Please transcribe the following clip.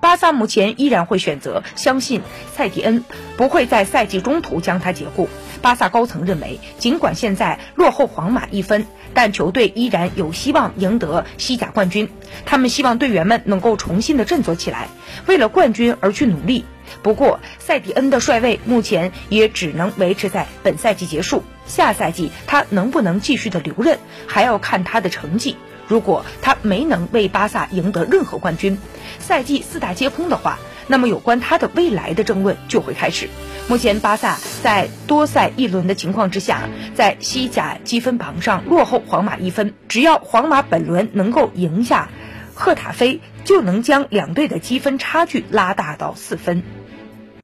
巴萨目前依然会选择相信塞蒂恩不会在赛季中途将他解雇。巴萨高层认为，尽管现在落后皇马一分，但球队依然有希望赢得西甲冠军。他们希望队员们能够重新的振作起来，为了冠军而去努力。不过，塞蒂恩的帅位目前也只能维持在本赛季结束，下赛季他能不能继续的留任，还要看他的成绩。如果他没能为巴萨赢得任何冠军，赛季四大皆空的话，那么有关他的未来的争论就会开始。目前，巴萨在多赛一轮的情况之下，在西甲积分榜上落后皇马一分。只要皇马本轮能够赢下赫塔菲，就能将两队的积分差距拉大到四分。